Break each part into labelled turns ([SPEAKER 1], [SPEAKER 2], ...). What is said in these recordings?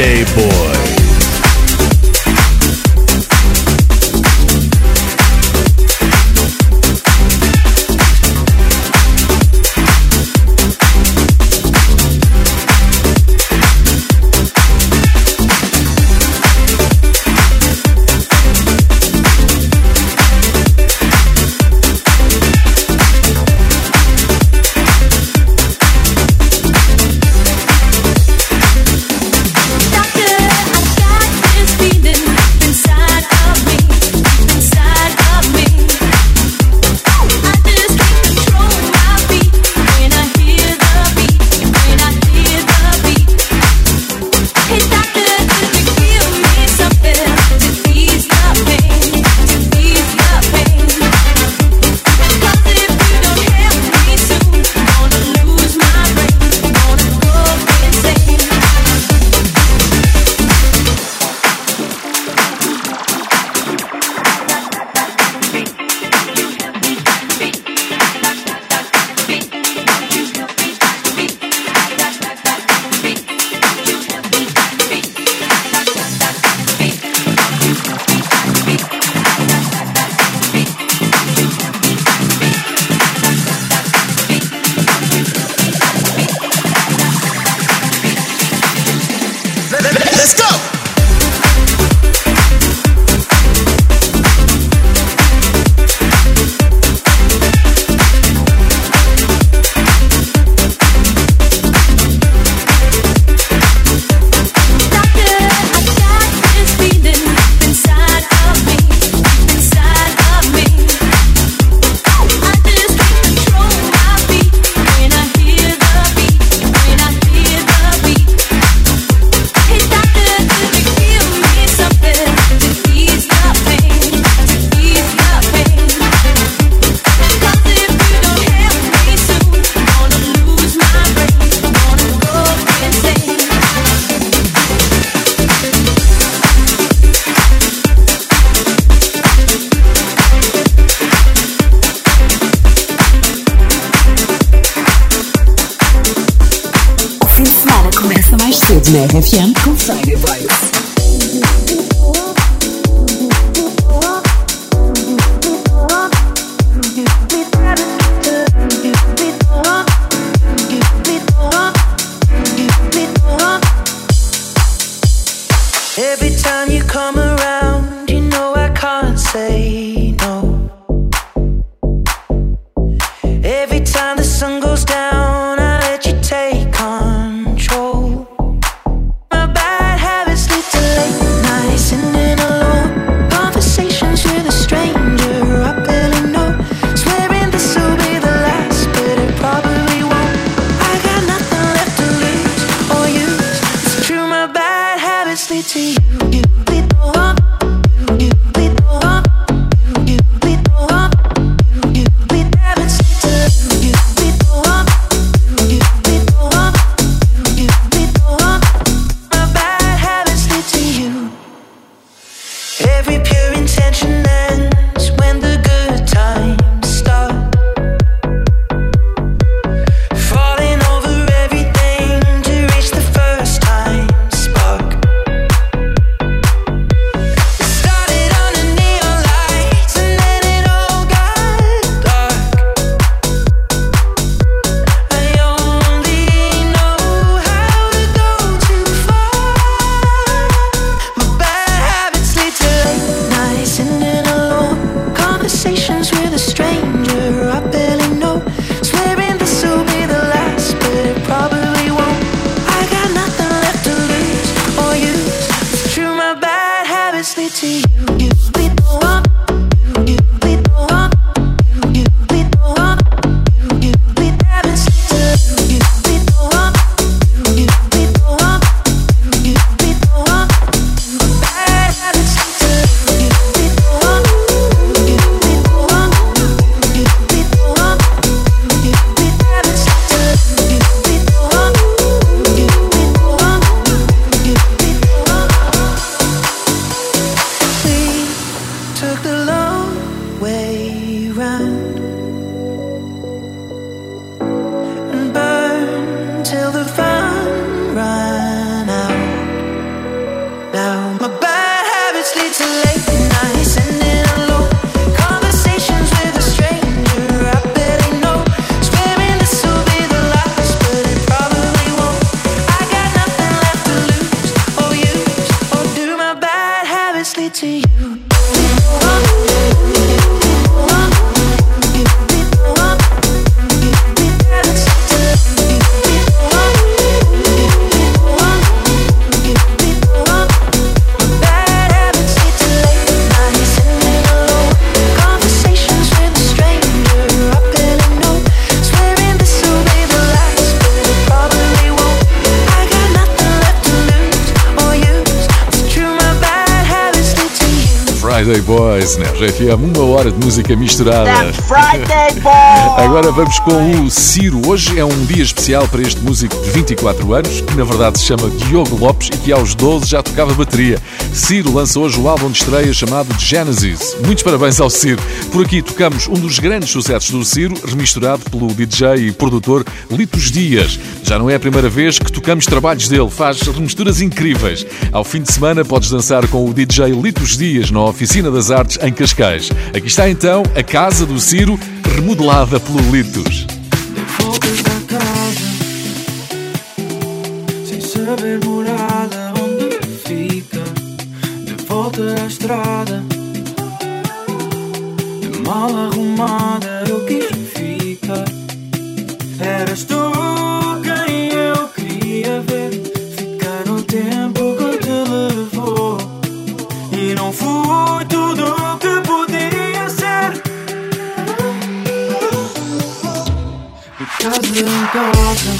[SPEAKER 1] Friday Boy.
[SPEAKER 2] Every time you
[SPEAKER 3] come around, you know I can't say música misturada.
[SPEAKER 4] Friday Boys!
[SPEAKER 3] Agora vamos com o Ciro. Hoje é um dia especial para este músico de 24 anos, que na verdade se chama Diogo Lopes e que aos 12 já tocava bateria. Ciro lança hoje o álbum de estreia chamado Genesis. Muitos parabéns ao Ciro. Por aqui tocamos um dos grandes sucessos do Ciro, remisturado pelo DJ e produtor Litos Dias. Já não é a primeira vez que tocamos trabalhos dele, faz remisturas incríveis. Ao fim de semana podes dançar com o DJ Litos Dias na oficina das Artes em Cascais. Aqui está então a casa do Ciro, remodelada pelo
[SPEAKER 5] de volta da casa, sem saber morada onde fica. De volta à estrada, de mal arrumada, eu quis ficar. Eras tu. Casa
[SPEAKER 6] em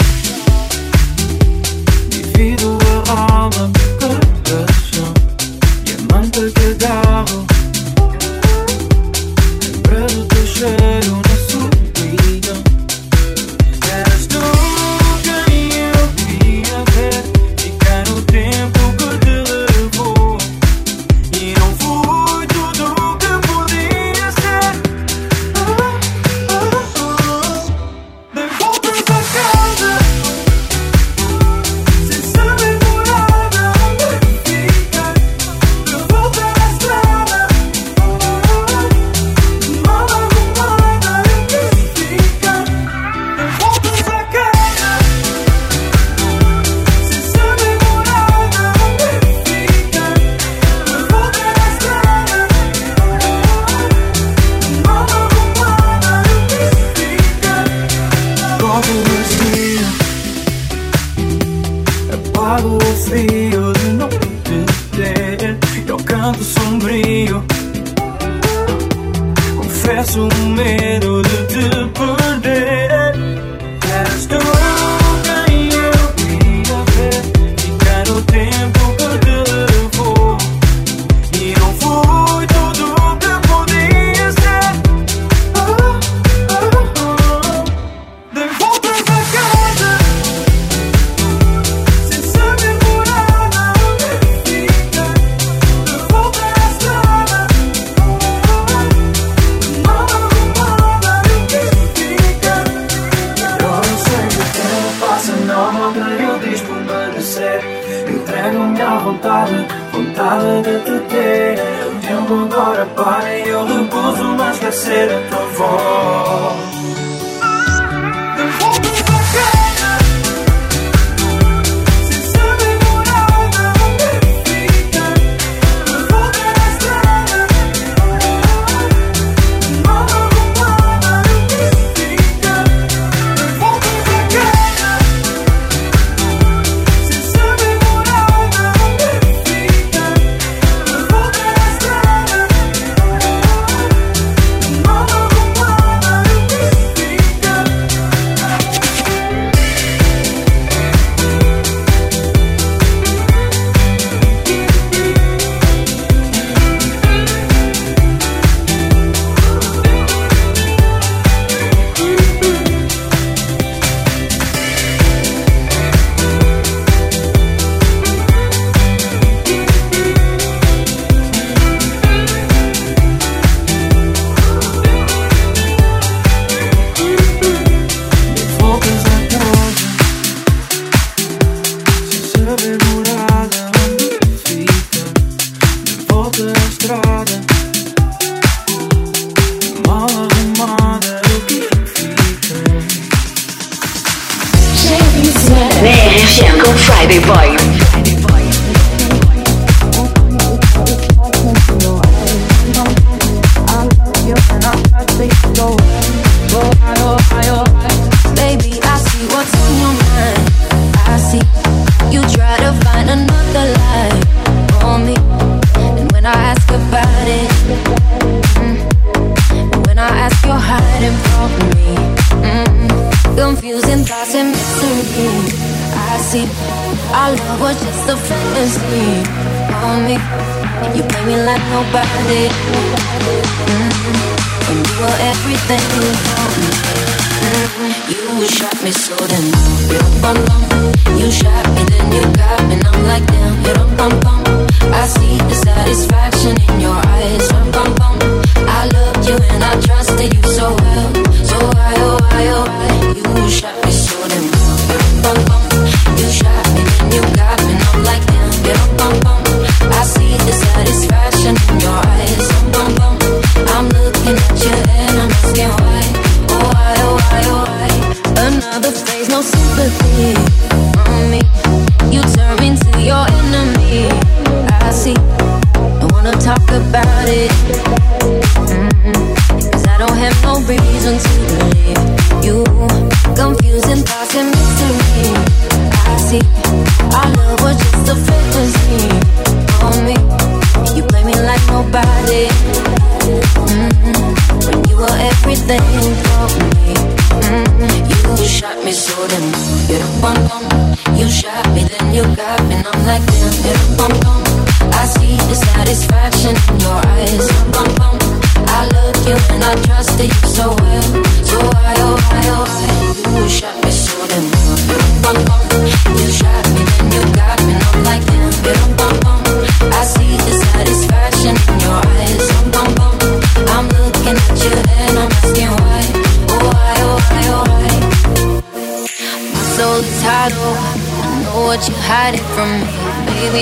[SPEAKER 6] I trusted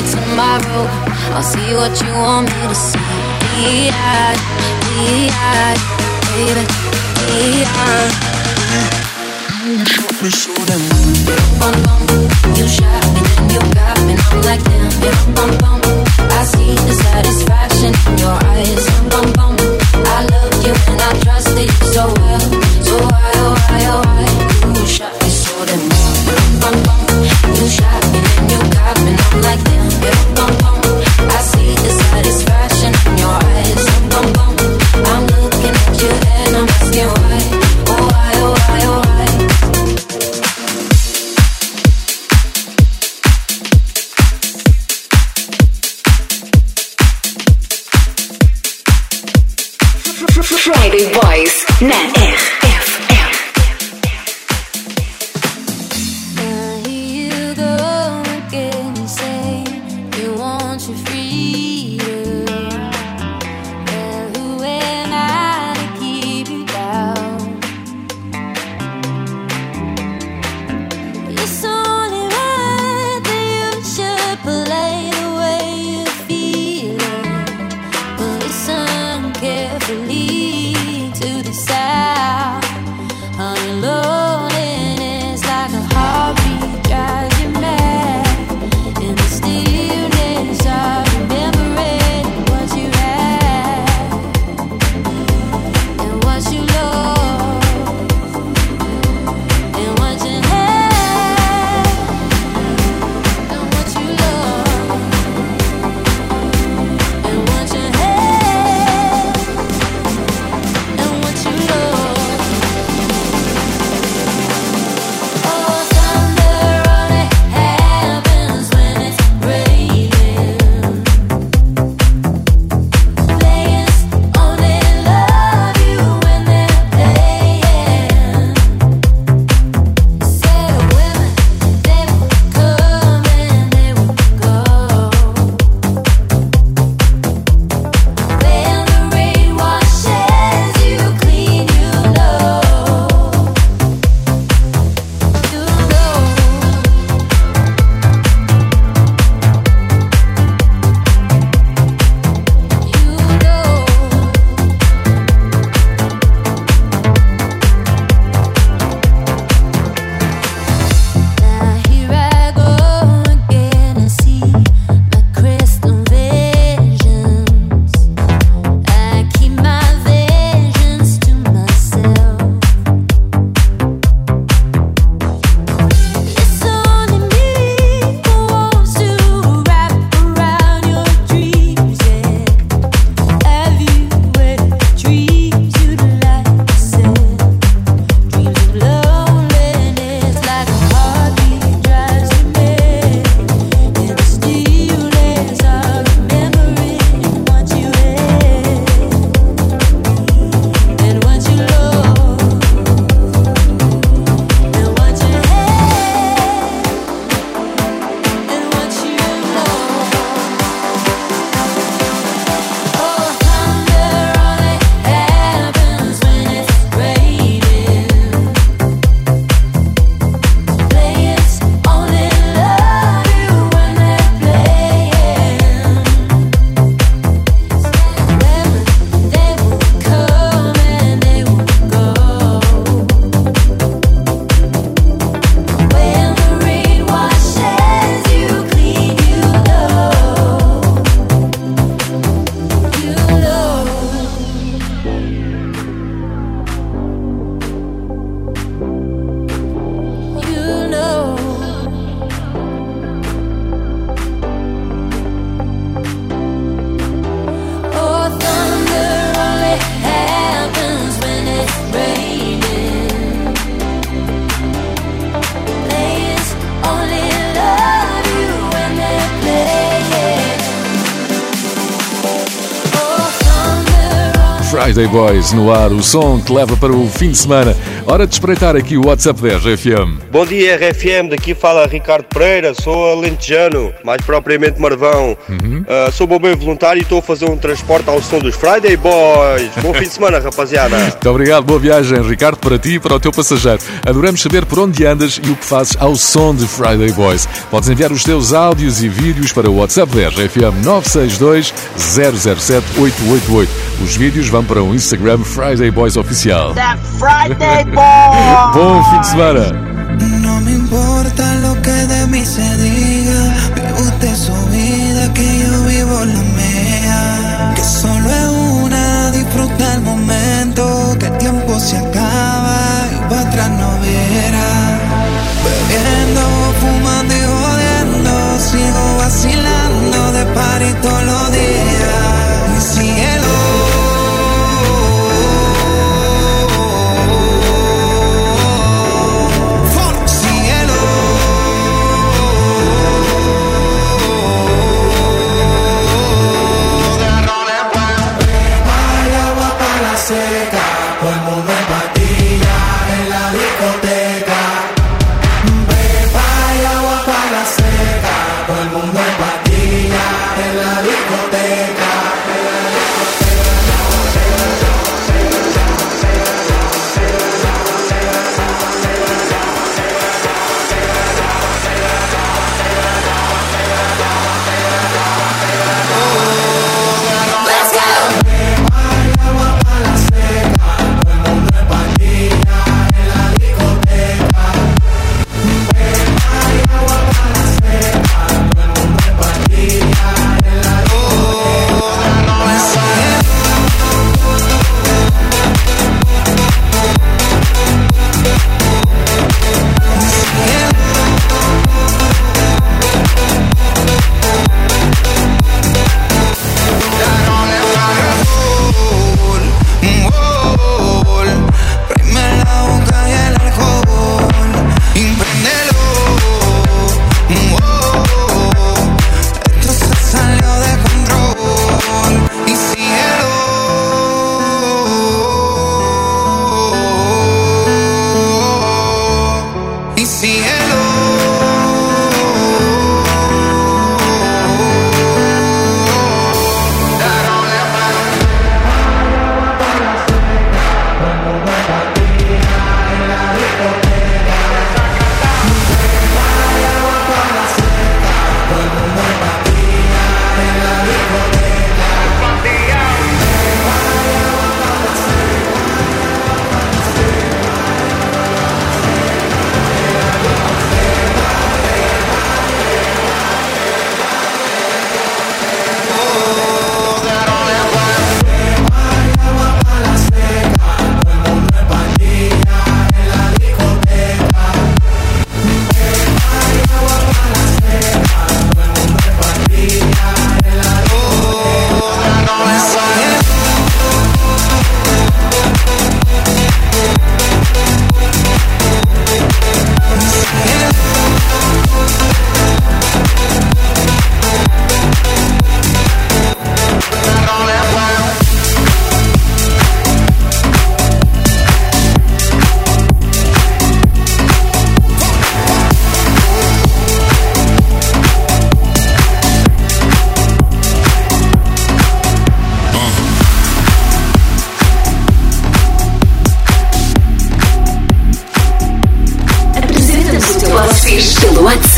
[SPEAKER 6] me
[SPEAKER 7] tomorrow. I'll see what you want me to see. Be eyed, be eyed, baby, be eyed. You shot me so damn. You shot me, then you got me. I'm like damn.
[SPEAKER 8] Friday Boys
[SPEAKER 9] no ar, o som que leva para o fim de semana. Hora de espreitar aqui o WhatsApp 10 RFM.
[SPEAKER 4] Bom dia, RFM. Daqui fala Ricardo Pereira. Sou alentejano, mais propriamente Marvão.
[SPEAKER 9] Uhum.
[SPEAKER 4] Uh, sou bombeiro voluntário e estou a fazer um transporte ao som dos Friday Boys. Bom fim de semana, rapaziada.
[SPEAKER 9] Muito obrigado, boa viagem, Ricardo, para ti e para o teu passageiro. Adoramos saber por onde andas e o que fazes ao som de Friday Boys. Podes enviar os teus áudios e vídeos para o WhatsApp 10 FM 962 007 888. Os vídeos vão para o Instagram Friday Boys Oficial.
[SPEAKER 10] Friday Boy.
[SPEAKER 9] Bom fim de semana.
[SPEAKER 11] No me importa lo que de mí se diga.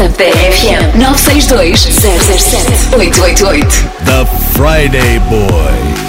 [SPEAKER 12] RFM 962 007 888.
[SPEAKER 13] The Friday Boys.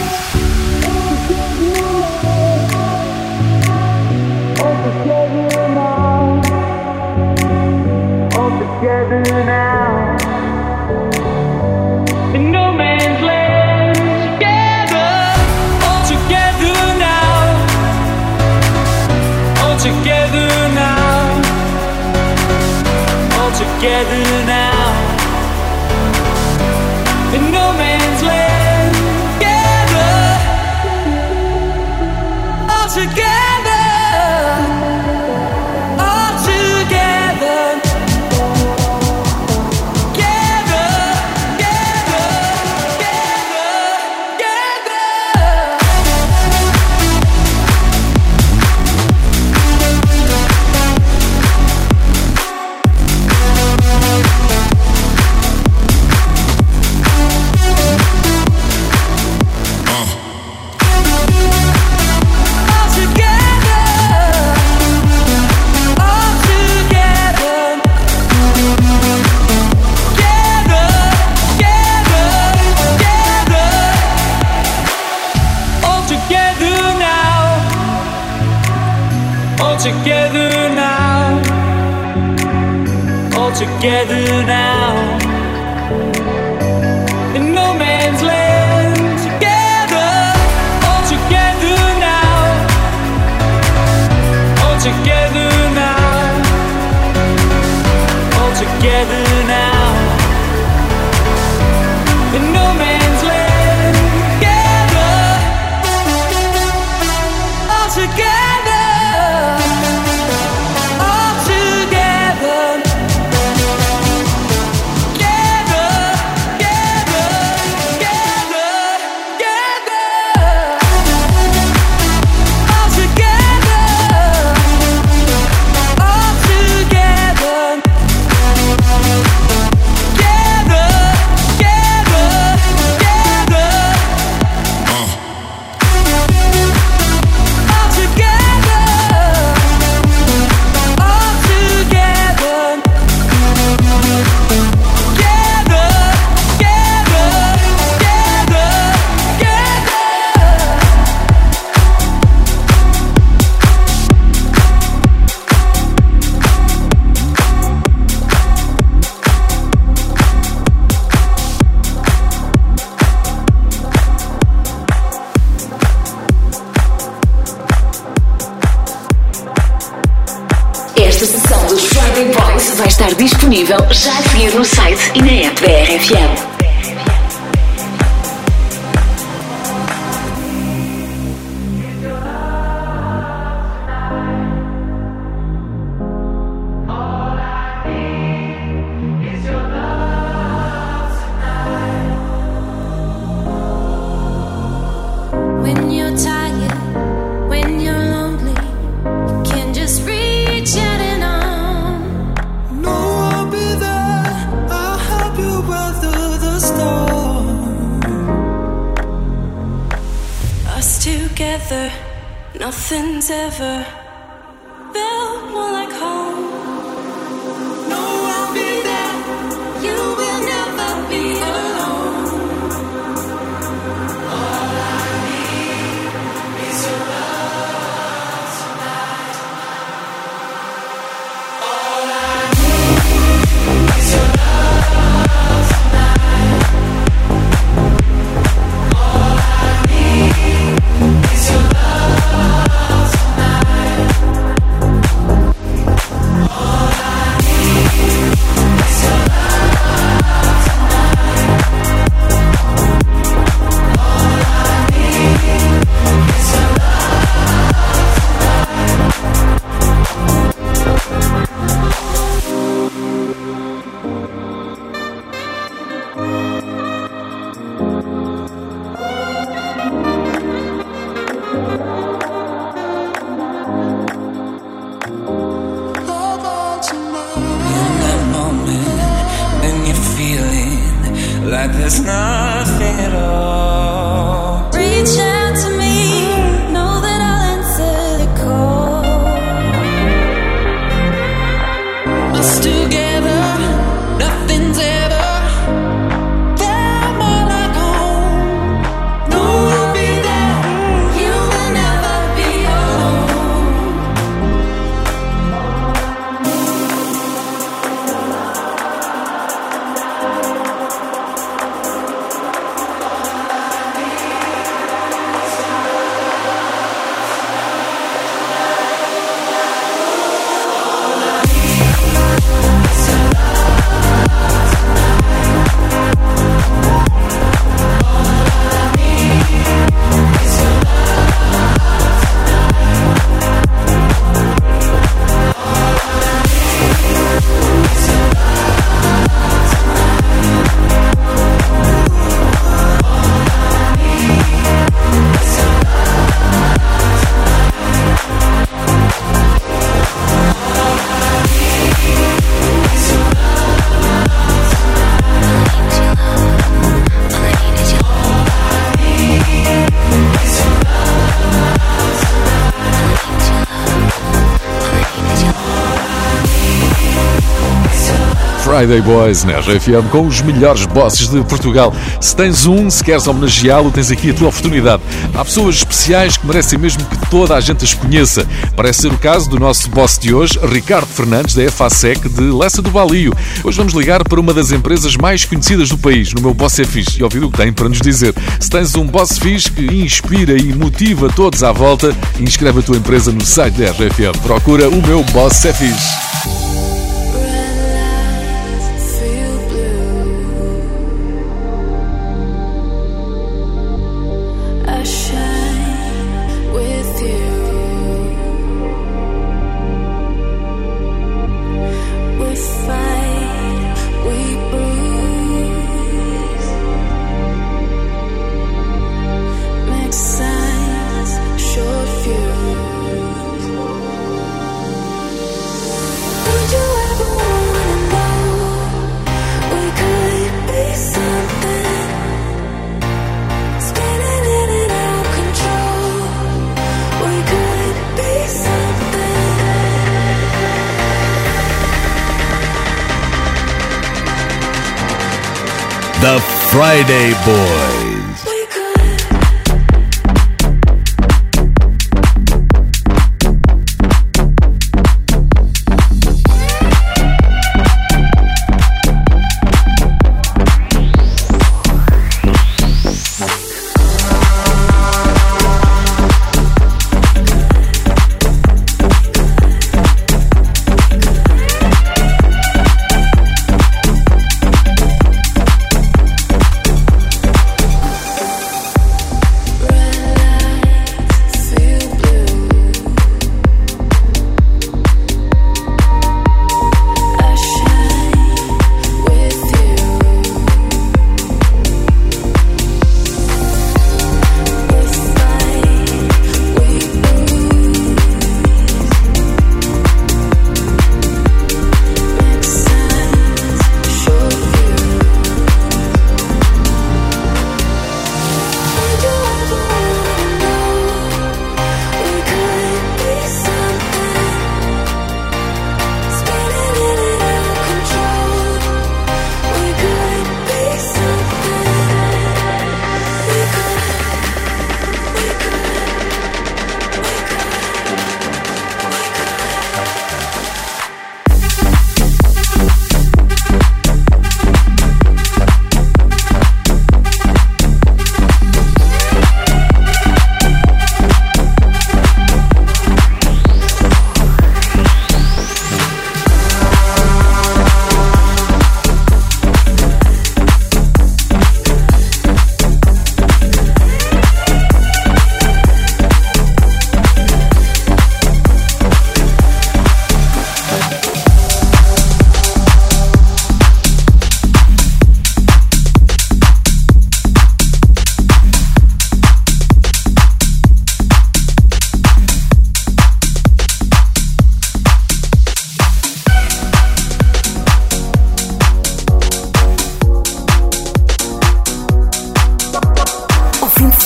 [SPEAKER 8] Friday Boys na RFM
[SPEAKER 9] com os melhores bosses de Portugal. Se tens um, se queres homenageá-lo, tens aqui a tua oportunidade. Há pessoas especiais que merecem mesmo que toda a gente as conheça. Parece ser o caso do nosso boss de hoje, Ricardo Fernandes, da FASEC de Lessa do Balio. Hoje vamos ligar para uma das empresas mais conhecidas do país, no meu Boss é Fixe, e ouvir o que tem para nos dizer. Se tens um boss fixe que inspira e motiva todos à volta, inscreve a tua empresa no site da RFM. Procura o meu Boss é Fixe.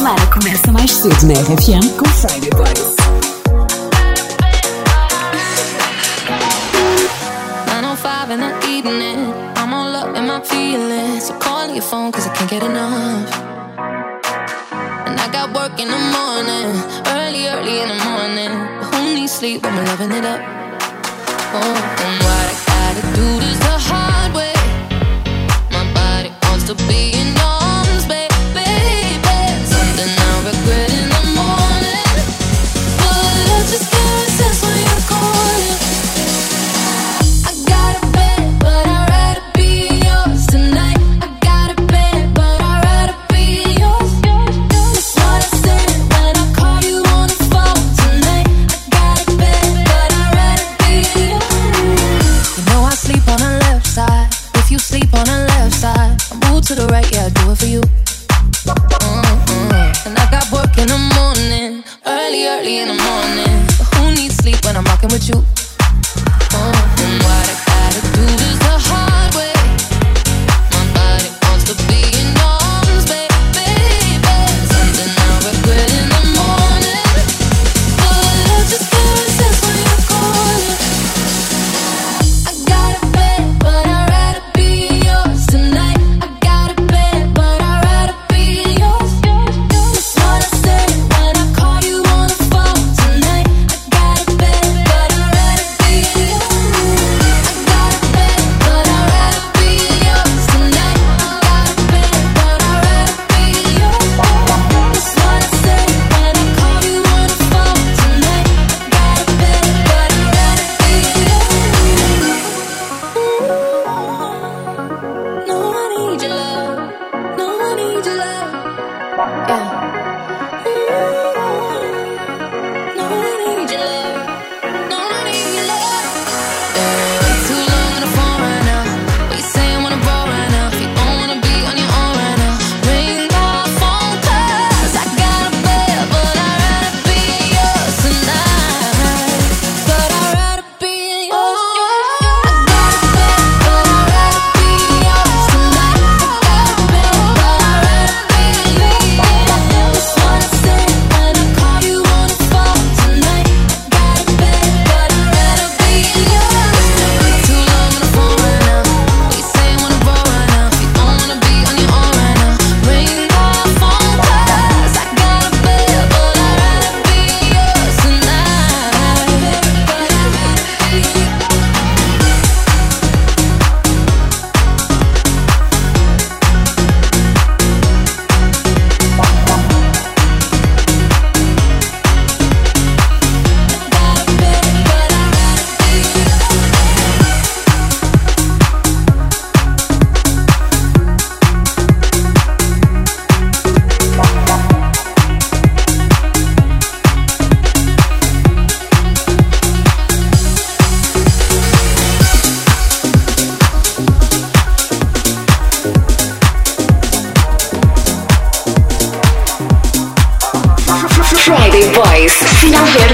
[SPEAKER 8] Na RFM com Friday Boys.
[SPEAKER 7] Oh in the evening, I'm all up in my feelings. So call your phone cause I can't get enough. And I got work in the morning, early, early in the morning. But who needs sleep when we're loving it up? Oh, and what I gotta do this the hard way. My body wants to be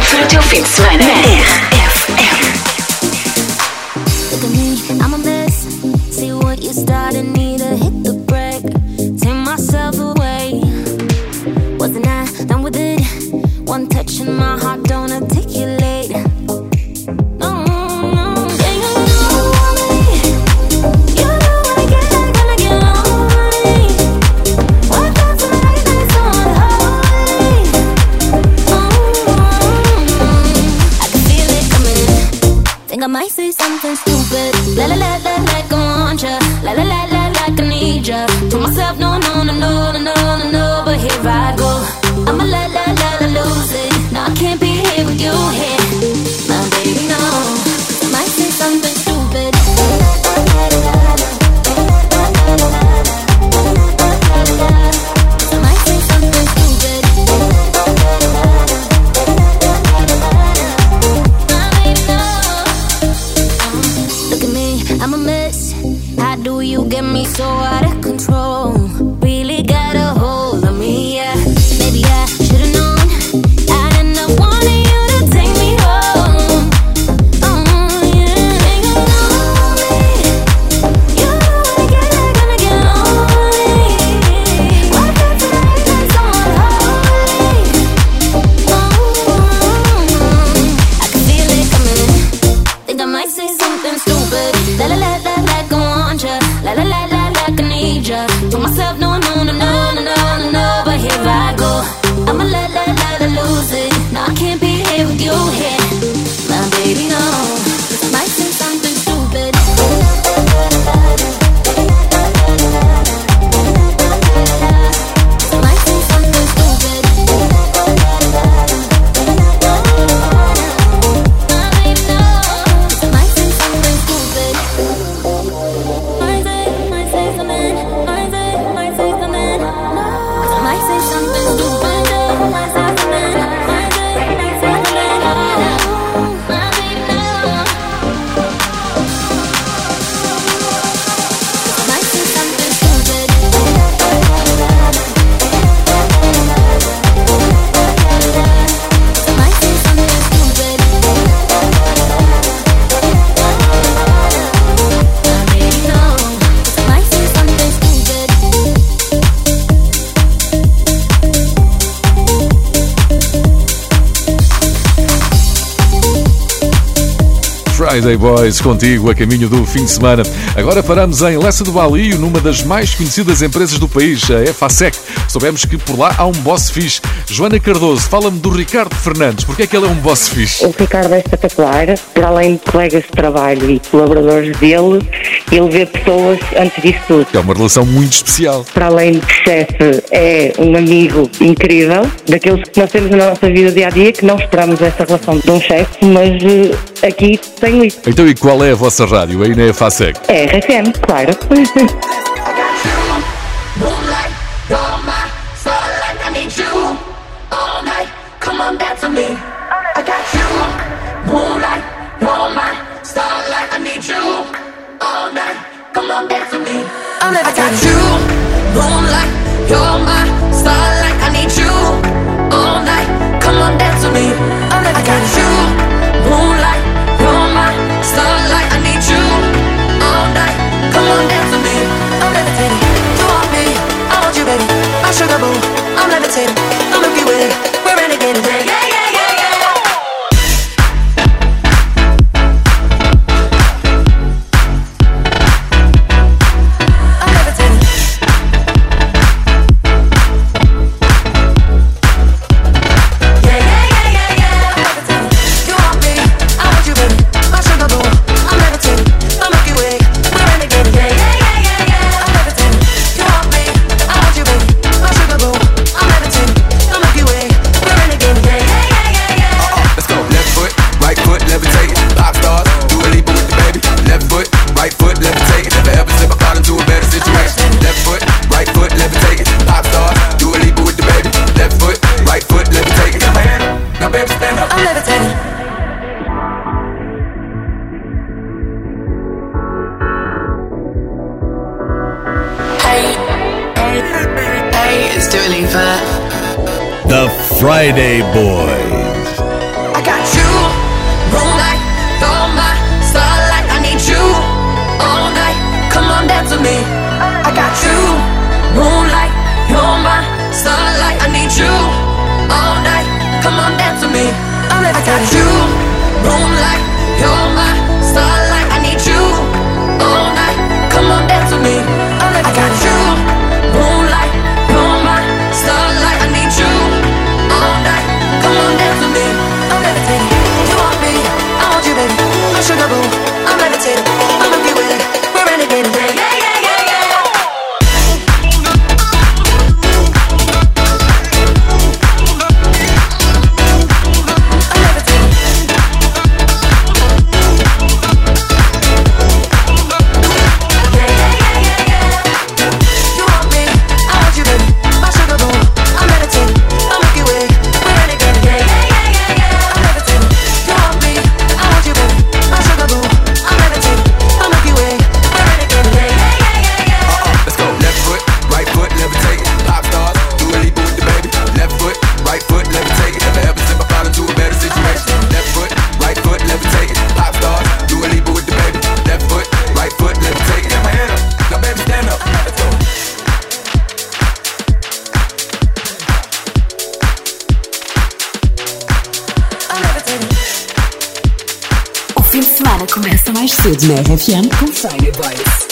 [SPEAKER 7] Studio Fix Männer.
[SPEAKER 9] Friday Boys contigo a caminho do fim de semana. Agora paramos em Lessa do Balio, numa das mais conhecidas empresas do país, a FASEC. Soubemos que por lá há um boss fixe. Joana Cardoso, fala-me do Ricardo Fernandes. Porquê é que ele é um boss fixe?
[SPEAKER 14] O Ricardo é espetacular, para além de colegas de trabalho e colaboradores dele, ele vê pessoas antes disso tudo.
[SPEAKER 9] É uma relação muito especial.
[SPEAKER 14] Para além de chefe, é um amigo incrível, daqueles que nós temos na nossa vida dia a dia, que não esperamos essa relação de um chefe, mas eh, aqui tenho isso.
[SPEAKER 9] Então e qual é a vossa rádio aí na FASEC?
[SPEAKER 14] É RFM, claro.
[SPEAKER 3] Never got you, moonlight, you're my starlight. I need you all night. Come on, dance with me. I'm never got you, moonlight, you're my starlight. I need you all night. Come on, dance with me. I'm levitating. You want me? I want you, baby. Sugar boo. I'm levitating. The Milky Way. We're renegading. Yeah.
[SPEAKER 15] Dua Lipa.
[SPEAKER 1] The Friday Boys.
[SPEAKER 7] Começa mais cedo na RFM com Friday Boys.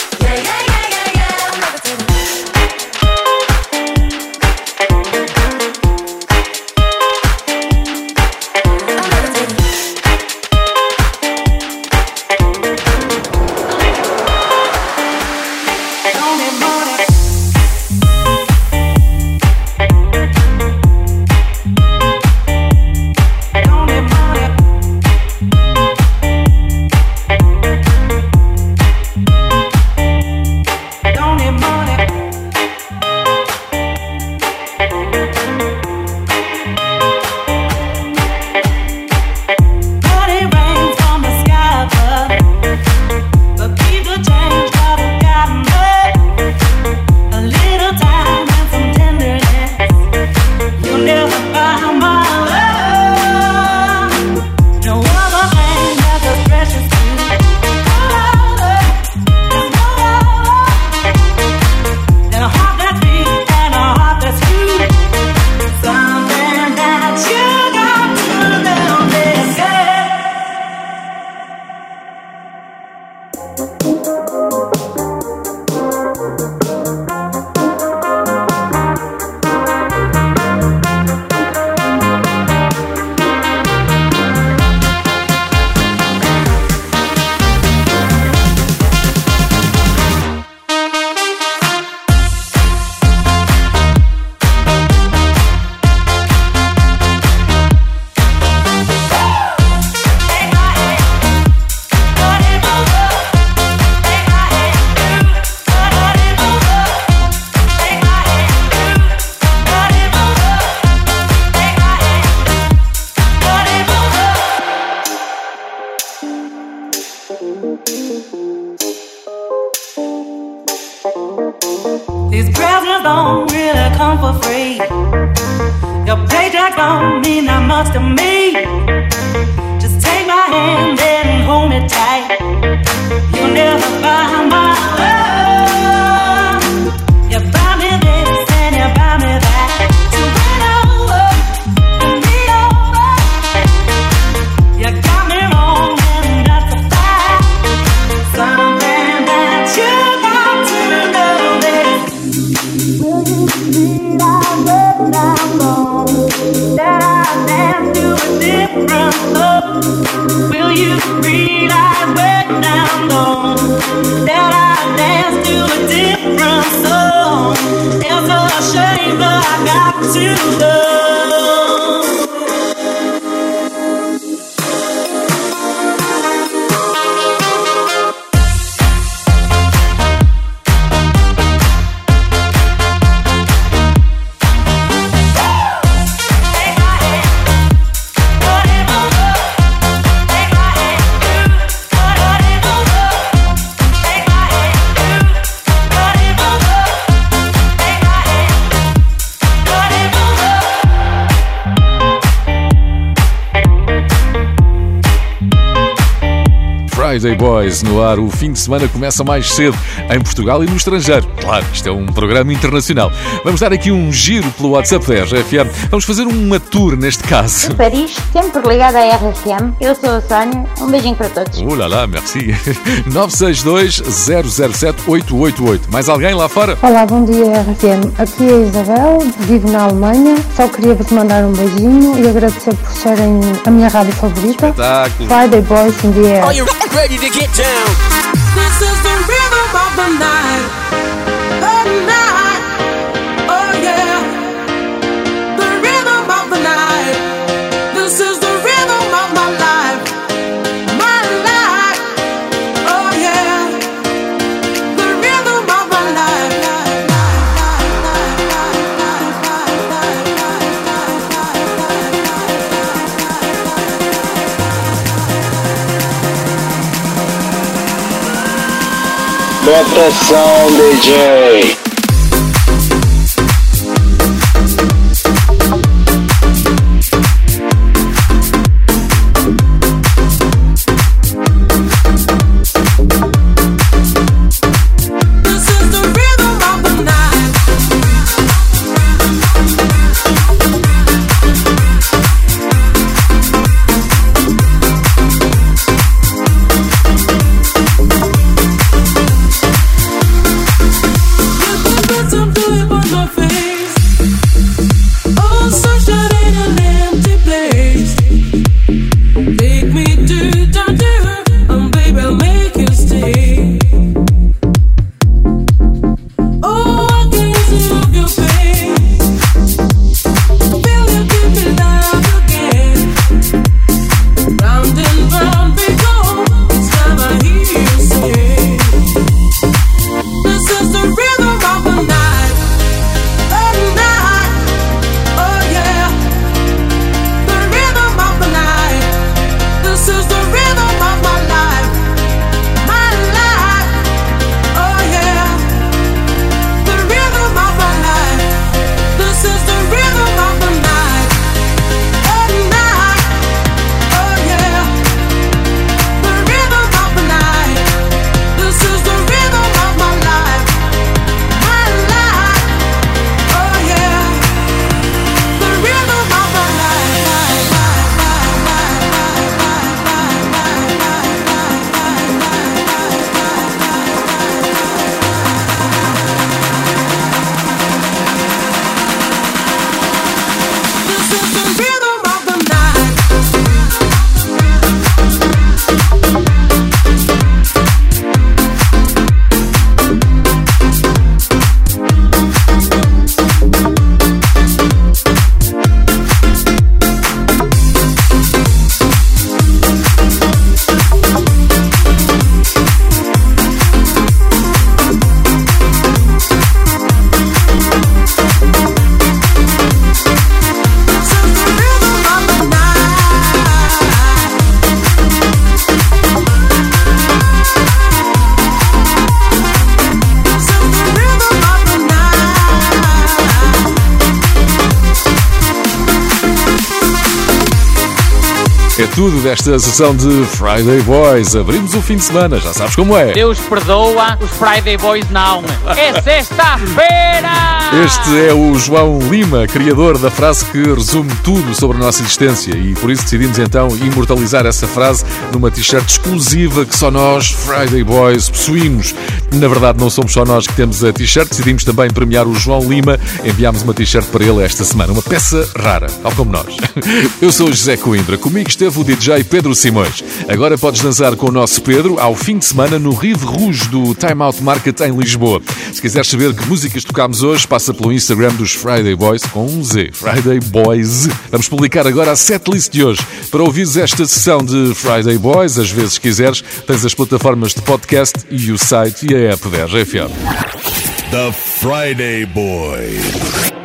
[SPEAKER 9] Friday Boys no ar. O fim de semana começa mais cedo em Portugal e no estrangeiro. Claro, isto é um programa internacional. Vamos dar aqui um giro pelo WhatsApp da RFM. Vamos fazer uma tour neste caso.
[SPEAKER 16] De Paris, sempre ligada à RFM. Eu sou a Sónia. Um beijinho para todos.
[SPEAKER 9] Uh lá lá, merci. 962 007 888. Mais alguém lá fora?
[SPEAKER 17] Olá, bom dia RFM. Aqui é a Isabel, vivo na Alemanha. Só queria vos mandar um beijinho e agradecer por serem a minha rádio favorita.
[SPEAKER 9] Espetáculo.
[SPEAKER 17] Friday Boys in the air.
[SPEAKER 13] Ready to get down. This is the rhythm of the night.
[SPEAKER 18] Som, DJ.
[SPEAKER 9] Tudo desta sessão de Friday Boys. Abrimos o fim de semana, já sabes como é.
[SPEAKER 19] Deus perdoa, os Friday Boys não. É sexta-feira!
[SPEAKER 9] Este é o João Lima, criador da frase que resume tudo sobre a nossa existência e por isso decidimos então imortalizar essa frase numa t-shirt exclusiva que só nós, Friday Boys, possuímos. Na verdade, não somos só nós que temos a t-shirt, decidimos também premiar o João Lima. Enviámos uma t-shirt para ele esta semana, uma peça rara, tal como nós. Eu sou o José Coimbra, comigo esteve o DJ Pedro Simões. Agora podes dançar com o nosso Pedro ao fim de semana no Rive Rouge do Time Out Market em Lisboa. Se quiseres saber que músicas tocámos hoje, passa pelo Instagram dos Friday Boys com um Z, Friday Boys. Vamos publicar agora a setlist de hoje. Para ouvires esta sessão de Friday Boys, às vezes quiseres, tens as plataformas de podcast e o site e a app da RFM.
[SPEAKER 1] The Friday Boys.